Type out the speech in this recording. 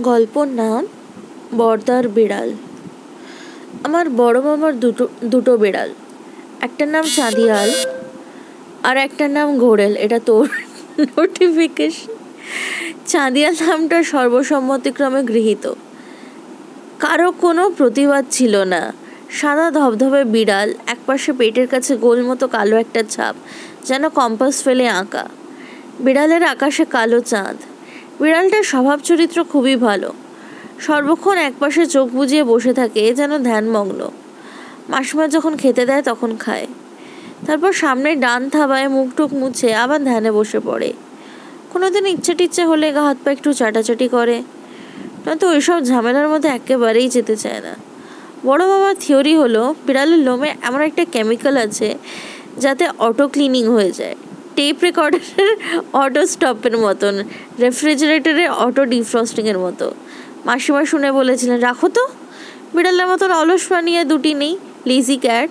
গল্পর নাম বর্দার বিড়াল। আমার বড় মামার দুটো দুটো বিড়াল। একটার নাম চাঁদিয়াল আর একটার নাম ঘোড়েল, এটা তোর নোটিফিকেশন চাঁদিয়াল নামটা সর্বসম্মতিক্রমে গৃহীত। কারও কোনো প্রতিবাদ ছিল না। সাদা ধবধবে বিড়াল, একপাশে পেটের কাছে গোল মতো কালো একটা ছাপ, যেন কম্পাস ফেলে আঁকা। বিড়ালের আকাশে কালো চাঁদ। বিড়ালটার স্বভাব চরিত্র খুবই ভালো। সর্বক্ষণ একপাশে চোখ বুজিয়ে বসে থাকে যেন ধ্যানমগ্ন। মাসিমা যখন খেতে দেয় তখন খায়। তারপর সামনে ডান থাবায় মুখ টুক মুছে আবার ধ্যানে বসে পড়ে। কোনোদিন ইচ্ছে টিচ্ছে হলে গা হাত পা একটু চাটাচাটি করে। নয়তো ওইসব ঝামেলার মধ্যে একেবারেই যেতে চায় না। বড় বাবার থিওরি হলো, বিড়ালের লোমে এমন একটা কেমিক্যাল আছে যাতে অটো ক্লিনিং হয়ে যায়। টেপ রেকর্ডারের অটো স্টপের মতন রেফ্রিজারেটরের অটো ডিফ্রস্টিংয়ের মতো। মাসিমা শুনে বলেছিলেন, রাখো তো। বিড়ালের মতন অলস মানিয়ে দুটি নেই লিজি ক্যাট